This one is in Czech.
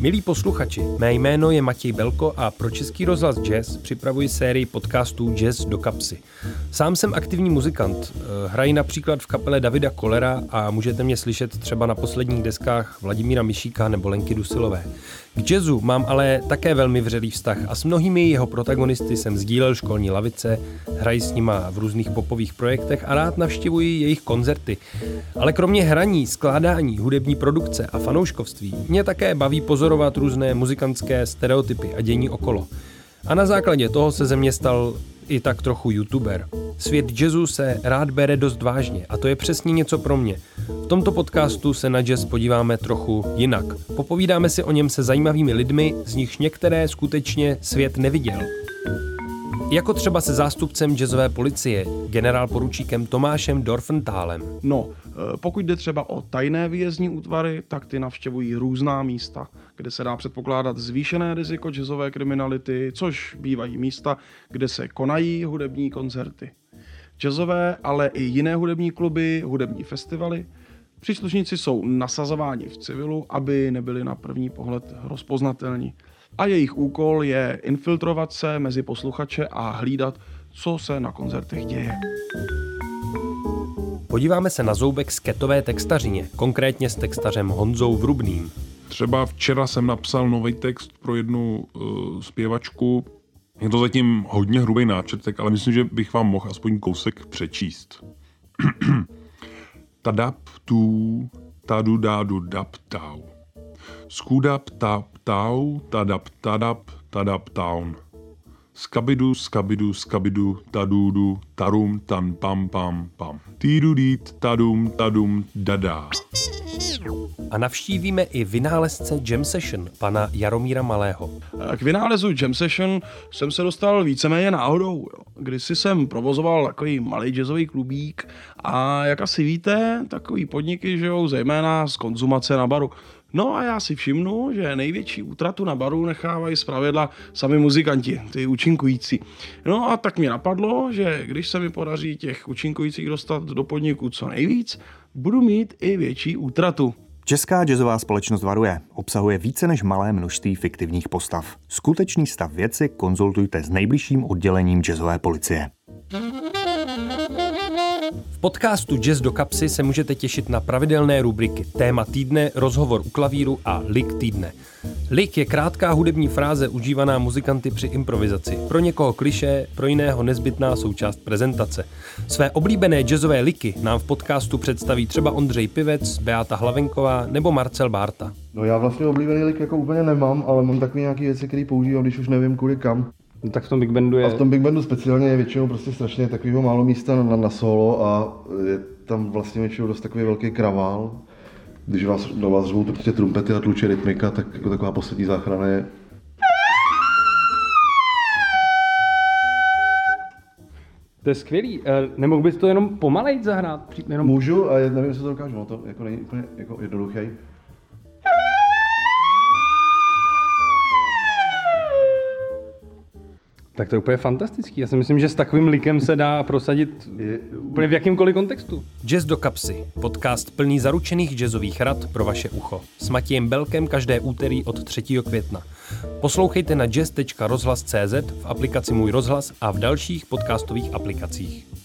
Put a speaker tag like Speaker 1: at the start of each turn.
Speaker 1: Milí posluchači, mé jméno je Matěj Belko a pro Český rozhlas Jazz připravuji sérii podcastů Jazz do kapsy. Sám jsem aktivní muzikant, eh, hraji například v kapele Davida Kolera a můžete mě slyšet třeba na posledních deskách Vladimíra Mišíka nebo Lenky Dusilové. K jazzu mám ale také velmi vřelý vztah a s mnohými jeho protagonisty jsem sdílel školní lavice, hraji s nima v různých popových projektech a rád navštěvuji jejich koncerty. Ale kromě hraní, skládání, hudební produkce a fanouškovství mě také baví pozorovat různé muzikantské stereotypy a dění okolo. A na základě toho se ze mě stal i tak trochu youtuber. Svět jazzu se rád bere dost vážně a to je přesně něco pro mě. V tomto podcastu se na jazz podíváme trochu jinak. Popovídáme si o něm se zajímavými lidmi, z nichž některé skutečně svět neviděl. Jako třeba se zástupcem jazzové policie, generál poručíkem Tomášem Dorfentálem.
Speaker 2: No, e, pokud jde třeba o tajné výjezdní útvary, tak ty navštěvují různá místa, kde se dá předpokládat zvýšené riziko jazzové kriminality, což bývají místa, kde se konají hudební koncerty. Jazzové, ale i jiné hudební kluby, hudební festivaly. Příslušníci jsou nasazováni v civilu, aby nebyli na první pohled rozpoznatelní a jejich úkol je infiltrovat se mezi posluchače a hlídat, co se na koncertech děje.
Speaker 1: Podíváme se na zoubek z ketové textařině, konkrétně s textařem Honzou Vrubným.
Speaker 3: Třeba včera jsem napsal nový text pro jednu uh, zpěvačku. Je to zatím hodně hrubý náčrtek, ale myslím, že bych vám mohl aspoň kousek přečíst. Tadap tu, tadu dádu dap tau. Skudap tap tau, tadap tadap, tadap taun. Skabidu, skabidu, skabidu, tadudu, tarum, tan, pam, pam, pam. Týdudít, tadum, tadum, dada.
Speaker 1: A navštívíme i vynálezce Jam Session, pana Jaromíra Malého.
Speaker 2: K vynálezu Jam Session jsem se dostal víceméně náhodou. Když si jsem provozoval takový malý jazzový klubík a jak asi víte, takový podniky žijou zejména z konzumace na baru. No a já si všimnu, že největší útratu na baru nechávají zpravidla sami muzikanti, ty účinkující. No a tak mě napadlo, že když se mi podaří těch účinkujících dostat do podniku co nejvíc, budu mít i větší útratu.
Speaker 4: Česká jazzová společnost varuje. Obsahuje více než malé množství fiktivních postav. Skutečný stav věci konzultujte s nejbližším oddělením jazzové policie.
Speaker 1: Podcastu Jazz do kapsy se můžete těšit na pravidelné rubriky Téma týdne, rozhovor u klavíru a Lik týdne. Lik je krátká hudební fráze užívaná muzikanty při improvizaci. Pro někoho kliše, pro jiného nezbytná součást prezentace. Své oblíbené jazzové liky nám v podcastu představí třeba Ondřej Pivec, Beata Hlavenková nebo Marcel Bárta.
Speaker 5: No já vlastně oblíbený lik jako úplně nemám, ale mám takové nějaké věci, které používám, když už nevím kudy kam.
Speaker 6: No, tak v tom Big Bandu je...
Speaker 5: A v tom Big Bandu speciálně je většinou prostě strašně takového málo místa na, na solo a je tam vlastně většinou dost takový velký kravál. Když vás, do vás řvou prostě trumpety a tluče rytmika, tak jako taková poslední záchrana je
Speaker 6: To je skvělý. Eh, nemohl bys to jenom pomalejt zahrát? Jenom...
Speaker 5: Můžu, a nevím, jestli to dokážu, no to jako není úplně jako jednoduchý.
Speaker 6: Tak to je úplně fantastický. Já si myslím, že s takovým likem se dá prosadit úplně v jakýmkoliv kontextu.
Speaker 1: Jazz do kapsy. Podcast plný zaručených jazzových rad pro vaše ucho. S Matějem Belkem každé úterý od 3. května. Poslouchejte na jazz.rozhlas.cz v aplikaci Můj rozhlas a v dalších podcastových aplikacích.